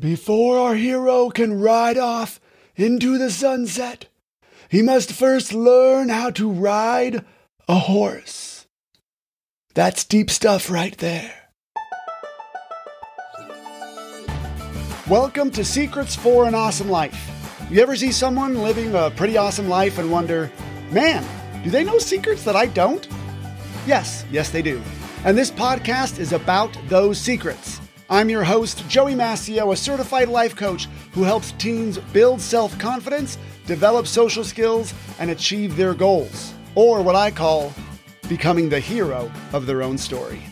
Before our hero can ride off into the sunset, he must first learn how to ride a horse. That's deep stuff right there. Welcome to Secrets for an Awesome Life. You ever see someone living a pretty awesome life and wonder, man, do they know secrets that I don't? Yes, yes, they do. And this podcast is about those secrets. I'm your host, Joey Mascio, a certified life coach who helps teens build self confidence, develop social skills, and achieve their goals, or what I call becoming the hero of their own story.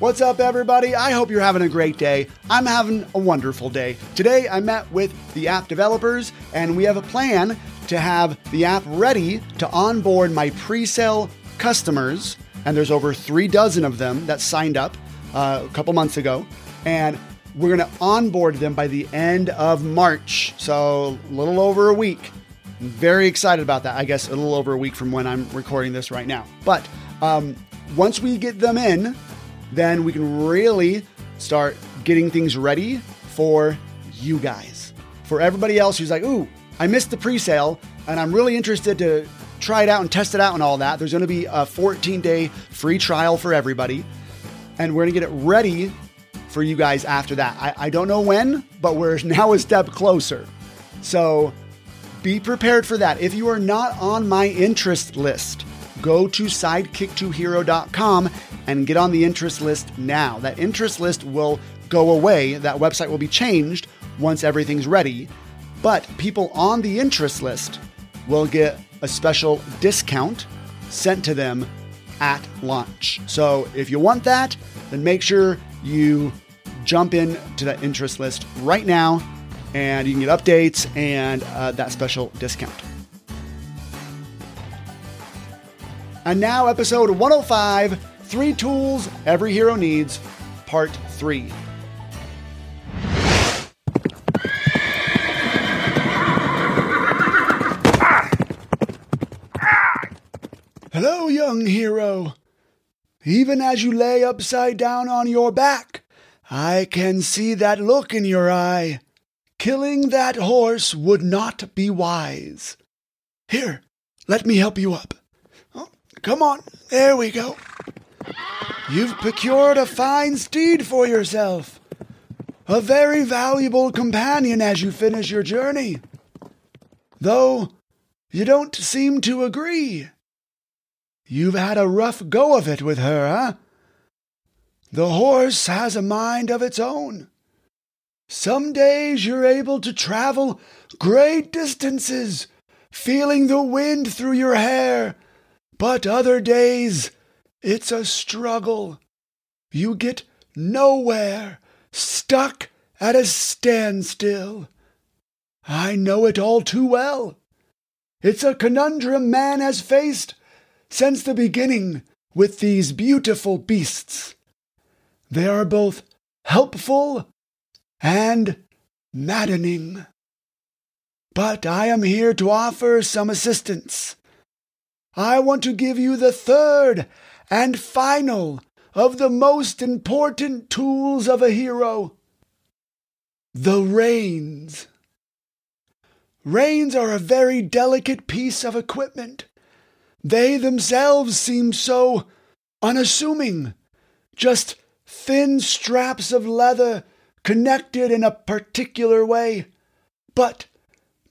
What's up, everybody? I hope you're having a great day. I'm having a wonderful day. Today, I met with the app developers, and we have a plan to have the app ready to onboard my pre sale customers. And there's over three dozen of them that signed up uh, a couple months ago. And we're going to onboard them by the end of March. So, a little over a week. I'm very excited about that. I guess a little over a week from when I'm recording this right now. But um, once we get them in, then we can really start getting things ready for you guys. For everybody else who's like, ooh, I missed the pre sale and I'm really interested to try it out and test it out and all that. There's going to be a 14 day free trial for everybody. And we're to get it ready for you guys after that. I, I don't know when, but we're now a step closer. So be prepared for that. If you are not on my interest list, go to sidekicktohero.com and get on the interest list now. That interest list will go away. That website will be changed once everything's ready. But people on the interest list will get a special discount sent to them at launch. So if you want that, then make sure you jump in to that interest list right now and you can get updates and uh, that special discount. And now, episode 105 Three Tools Every Hero Needs, Part 3. Hello, young hero. Even as you lay upside down on your back, I can see that look in your eye. Killing that horse would not be wise. Here, let me help you up. Oh, come on, there we go. You've procured a fine steed for yourself, a very valuable companion as you finish your journey. Though you don't seem to agree. You've had a rough go of it with her, huh? The horse has a mind of its own. Some days you're able to travel great distances, feeling the wind through your hair, but other days it's a struggle. You get nowhere, stuck at a standstill. I know it all too well. It's a conundrum man has faced since the beginning with these beautiful beasts. They are both helpful and maddening. But I am here to offer some assistance. I want to give you the third and final of the most important tools of a hero the reins. Reins are a very delicate piece of equipment. They themselves seem so unassuming, just thin straps of leather connected in a particular way. But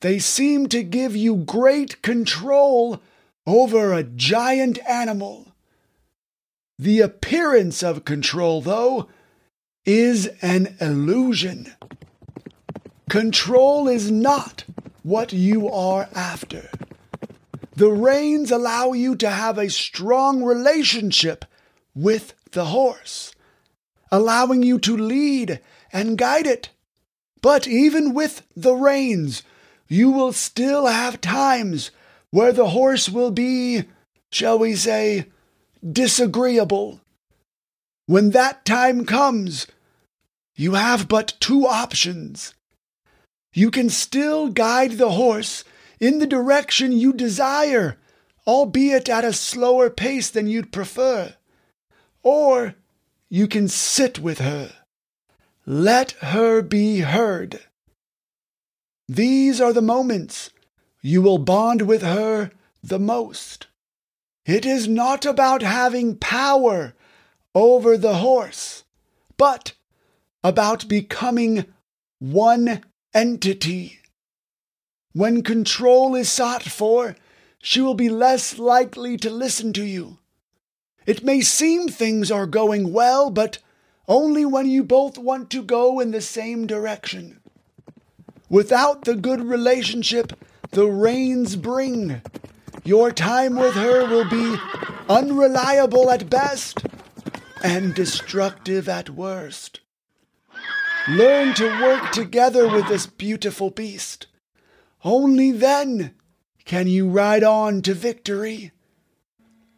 they seem to give you great control over a giant animal. The appearance of control, though, is an illusion. Control is not what you are after. The reins allow you to have a strong relationship with the horse, allowing you to lead and guide it. But even with the reins, you will still have times where the horse will be, shall we say, disagreeable. When that time comes, you have but two options. You can still guide the horse in the direction you desire, albeit at a slower pace than you'd prefer. Or you can sit with her, let her be heard. These are the moments you will bond with her the most. It is not about having power over the horse, but about becoming one entity. When control is sought for, she will be less likely to listen to you. It may seem things are going well, but only when you both want to go in the same direction. Without the good relationship the reins bring, your time with her will be unreliable at best and destructive at worst. Learn to work together with this beautiful beast. Only then can you ride on to victory.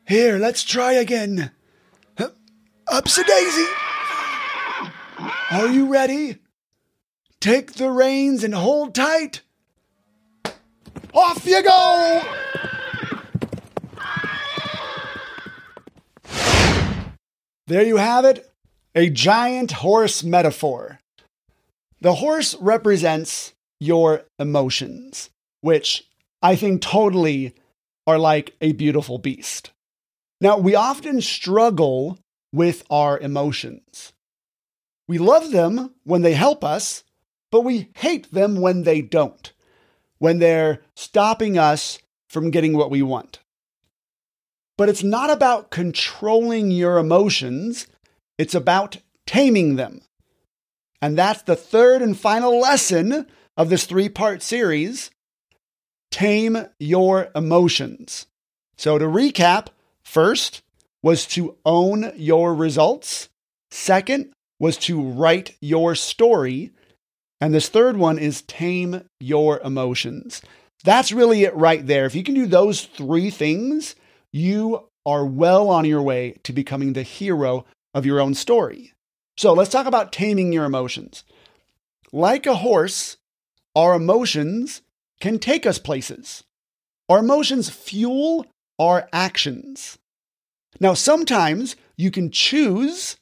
Here, let's try again. Upsy daisy! Are you ready? Take the reins and hold tight. Off you go! There you have it a giant horse metaphor. The horse represents your emotions, which I think totally are like a beautiful beast. Now, we often struggle with our emotions. We love them when they help us, but we hate them when they don't, when they're stopping us from getting what we want. But it's not about controlling your emotions, it's about taming them. And that's the third and final lesson of this three part series tame your emotions. So, to recap, first was to own your results, second was to write your story, and this third one is tame your emotions. That's really it right there. If you can do those three things, you are well on your way to becoming the hero of your own story. So let's talk about taming your emotions. Like a horse, our emotions can take us places. Our emotions fuel our actions. Now, sometimes you can choose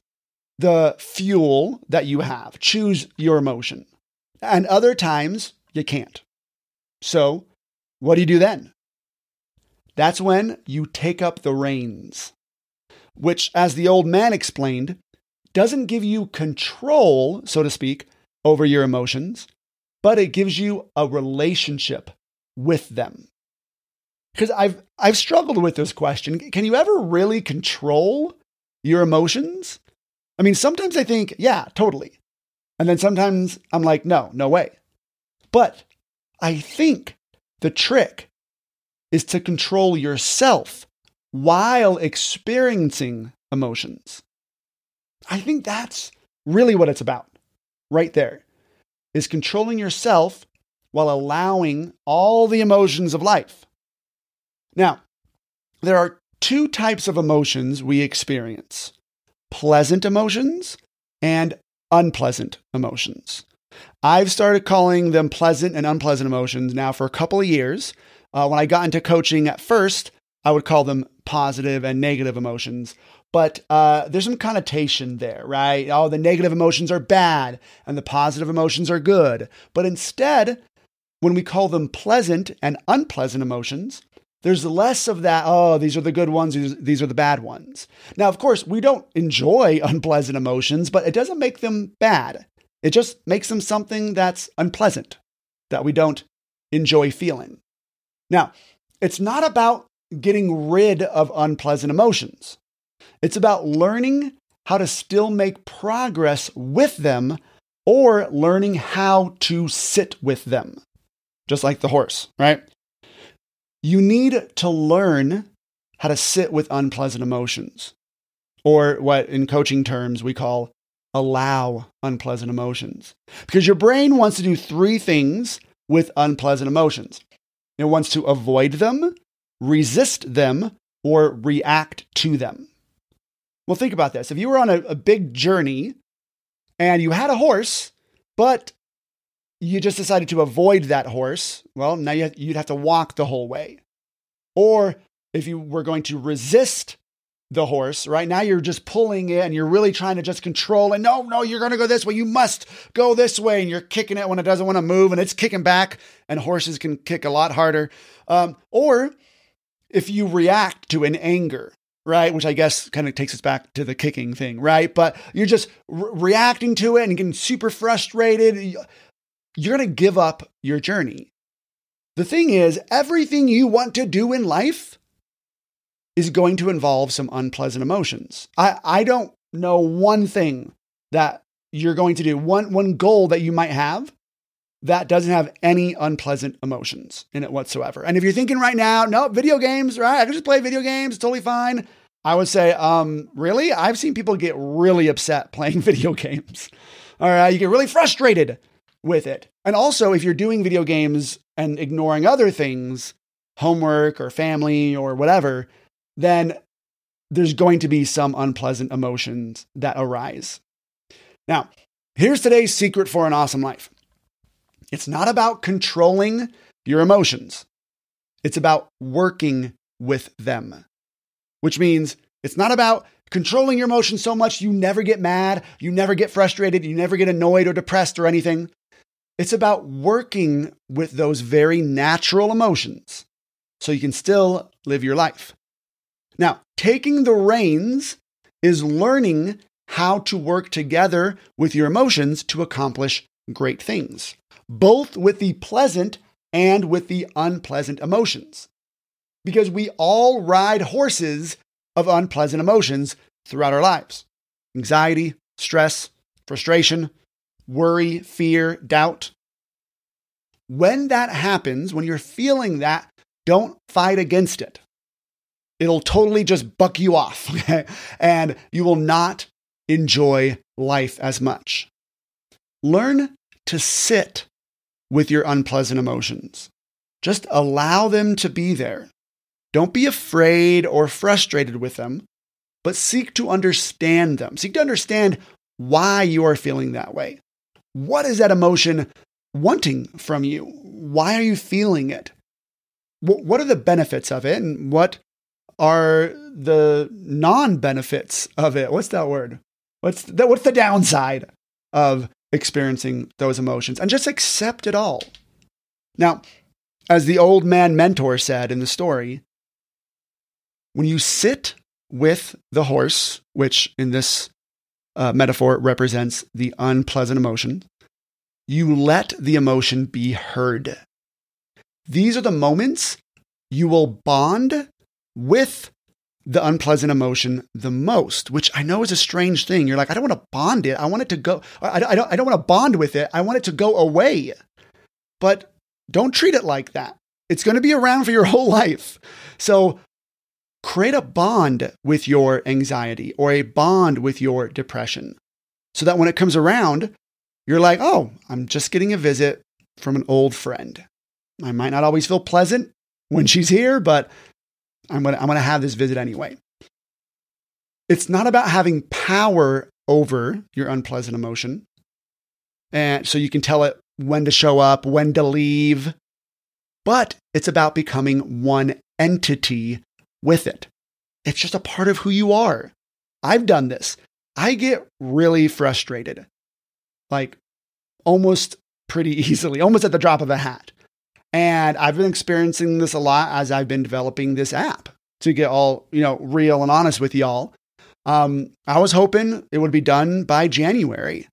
the fuel that you have, choose your emotion. And other times you can't. So, what do you do then? That's when you take up the reins, which, as the old man explained, doesn't give you control, so to speak, over your emotions, but it gives you a relationship with them. Because I've I've struggled with this question. Can you ever really control your emotions? I mean, sometimes I think, yeah, totally. And then sometimes I'm like, no, no way. But I think the trick is to control yourself while experiencing emotions. I think that's really what it's about right there is controlling yourself while allowing all the emotions of life. Now, there are two types of emotions we experience pleasant emotions and unpleasant emotions. I've started calling them pleasant and unpleasant emotions now for a couple of years uh, when I got into coaching at first, I would call them positive and negative emotions. But uh, there's some connotation there, right? Oh, the negative emotions are bad and the positive emotions are good. But instead, when we call them pleasant and unpleasant emotions, there's less of that, oh, these are the good ones, these are the bad ones. Now, of course, we don't enjoy unpleasant emotions, but it doesn't make them bad. It just makes them something that's unpleasant, that we don't enjoy feeling. Now, it's not about getting rid of unpleasant emotions. It's about learning how to still make progress with them or learning how to sit with them, just like the horse, right? You need to learn how to sit with unpleasant emotions, or what in coaching terms we call allow unpleasant emotions. Because your brain wants to do three things with unpleasant emotions it wants to avoid them, resist them, or react to them. Well, think about this. If you were on a, a big journey and you had a horse, but you just decided to avoid that horse, well, now you'd have to walk the whole way. Or if you were going to resist the horse, right? Now you're just pulling it and you're really trying to just control it. No, no, you're going to go this way. You must go this way. And you're kicking it when it doesn't want to move and it's kicking back. And horses can kick a lot harder. Um, or if you react to an anger, right? Which I guess kind of takes us back to the kicking thing, right? But you're just re- reacting to it and getting super frustrated. You're going to give up your journey. The thing is, everything you want to do in life is going to involve some unpleasant emotions. I, I don't know one thing that you're going to do, one, one goal that you might have that doesn't have any unpleasant emotions in it whatsoever. And if you're thinking right now, no, video games, right? I can just play video games, totally fine. I would say, um, really? I've seen people get really upset playing video games. All right, you get really frustrated with it. And also, if you're doing video games and ignoring other things, homework or family or whatever, then there's going to be some unpleasant emotions that arise. Now, here's today's secret for an awesome life it's not about controlling your emotions, it's about working with them, which means it's not about controlling your emotions so much you never get mad, you never get frustrated, you never get annoyed or depressed or anything. It's about working with those very natural emotions so you can still live your life. Now, taking the reins is learning how to work together with your emotions to accomplish great things, both with the pleasant and with the unpleasant emotions. Because we all ride horses of unpleasant emotions throughout our lives anxiety, stress, frustration, worry, fear, doubt. When that happens, when you're feeling that, don't fight against it. It'll totally just buck you off, okay? and you will not enjoy life as much. Learn to sit with your unpleasant emotions. Just allow them to be there. Don't be afraid or frustrated with them, but seek to understand them. Seek to understand why you are feeling that way. What is that emotion wanting from you? Why are you feeling it? What are the benefits of it? And what are the non benefits of it. What's that word? What's the, what's the downside of experiencing those emotions? And just accept it all. Now, as the old man mentor said in the story, when you sit with the horse, which in this uh, metaphor represents the unpleasant emotion, you let the emotion be heard. These are the moments you will bond with the unpleasant emotion the most, which I know is a strange thing. You're like, I don't want to bond it. I want it to go. I, I don't. I don't want to bond with it. I want it to go away. But don't treat it like that. It's going to be around for your whole life. So create a bond with your anxiety or a bond with your depression, so that when it comes around, you're like, oh, I'm just getting a visit from an old friend. I might not always feel pleasant when she's here, but I'm going to I'm going to have this visit anyway. It's not about having power over your unpleasant emotion. And so you can tell it when to show up, when to leave, but it's about becoming one entity with it. It's just a part of who you are. I've done this. I get really frustrated, like almost pretty easily, almost at the drop of a hat. And I've been experiencing this a lot as I've been developing this app to get all, you know, real and honest with y'all. Um, I was hoping it would be done by January,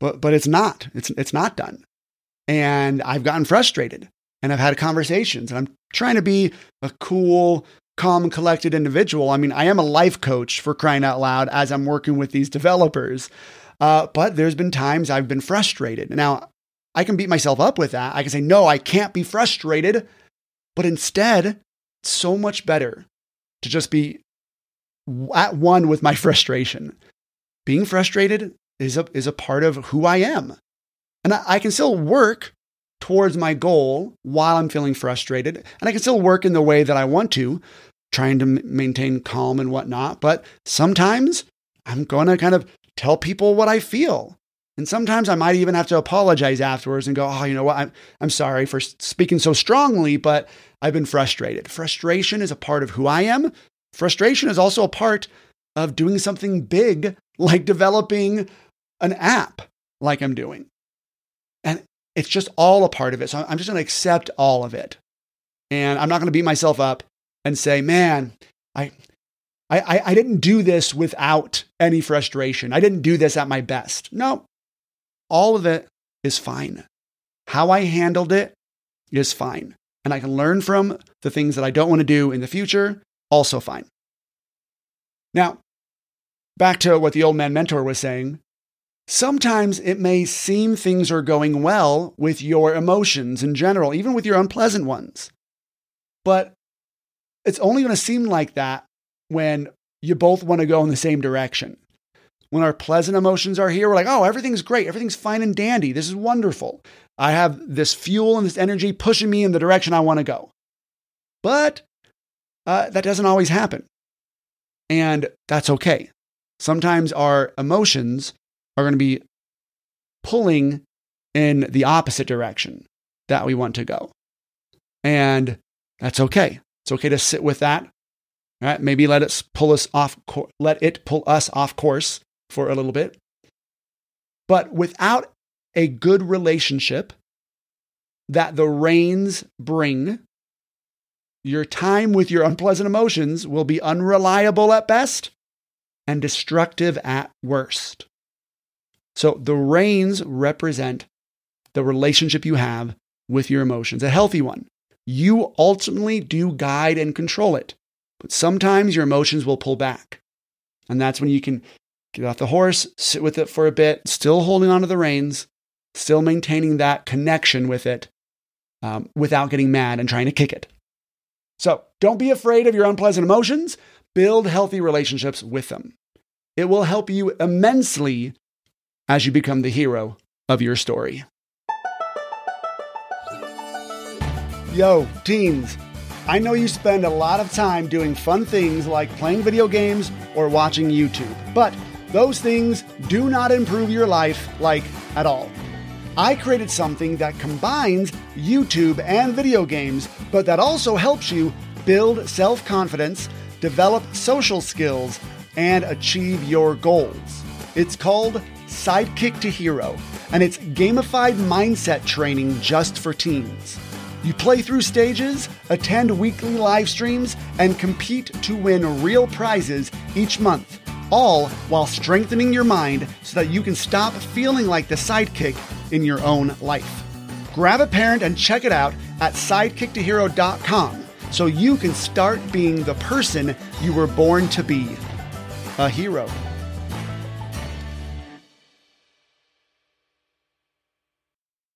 but but it's not. It's it's not done. And I've gotten frustrated and I've had conversations and I'm trying to be a cool, calm collected individual. I mean, I am a life coach for crying out loud as I'm working with these developers. Uh, but there's been times I've been frustrated. Now, I can beat myself up with that. I can say, no, I can't be frustrated. But instead, it's so much better to just be at one with my frustration. Being frustrated is a, is a part of who I am. And I, I can still work towards my goal while I'm feeling frustrated. And I can still work in the way that I want to, trying to m- maintain calm and whatnot. But sometimes I'm going to kind of tell people what I feel. And sometimes I might even have to apologize afterwards and go, oh, you know what? I'm, I'm sorry for speaking so strongly, but I've been frustrated. Frustration is a part of who I am, frustration is also a part of doing something big, like developing an app, like I'm doing. And it's just all a part of it. So I'm just going to accept all of it. And I'm not going to beat myself up and say, man, I, I, I didn't do this without any frustration. I didn't do this at my best. No, all of it is fine. How I handled it is fine. And I can learn from the things that I don't want to do in the future, also fine. Now, back to what the old man mentor was saying. Sometimes it may seem things are going well with your emotions in general, even with your unpleasant ones. But it's only going to seem like that when you both want to go in the same direction. When our pleasant emotions are here, we're like, oh, everything's great. Everything's fine and dandy. This is wonderful. I have this fuel and this energy pushing me in the direction I want to go. But uh, that doesn't always happen. And that's okay. Sometimes our emotions are going to be pulling in the opposite direction that we want to go. And that's okay. It's okay to sit with that. Right? Maybe let it pull us off let it pull us off course for a little bit. But without a good relationship that the reins bring, your time with your unpleasant emotions will be unreliable at best and destructive at worst. So the reins represent the relationship you have with your emotions, a healthy one. You ultimately do guide and control it, but sometimes your emotions will pull back. And that's when you can get off the horse, sit with it for a bit, still holding onto the reins, still maintaining that connection with it um, without getting mad and trying to kick it. So don't be afraid of your unpleasant emotions. Build healthy relationships with them. It will help you immensely as you become the hero of your story. Yo, teens, I know you spend a lot of time doing fun things like playing video games or watching YouTube, but those things do not improve your life, like, at all. I created something that combines YouTube and video games, but that also helps you build self confidence, develop social skills, and achieve your goals. It's called Sidekick to Hero, and it's gamified mindset training just for teens. You play through stages, attend weekly live streams, and compete to win real prizes each month all while strengthening your mind so that you can stop feeling like the sidekick in your own life. Grab a parent and check it out at sidekicktohero.com so you can start being the person you were born to be a hero.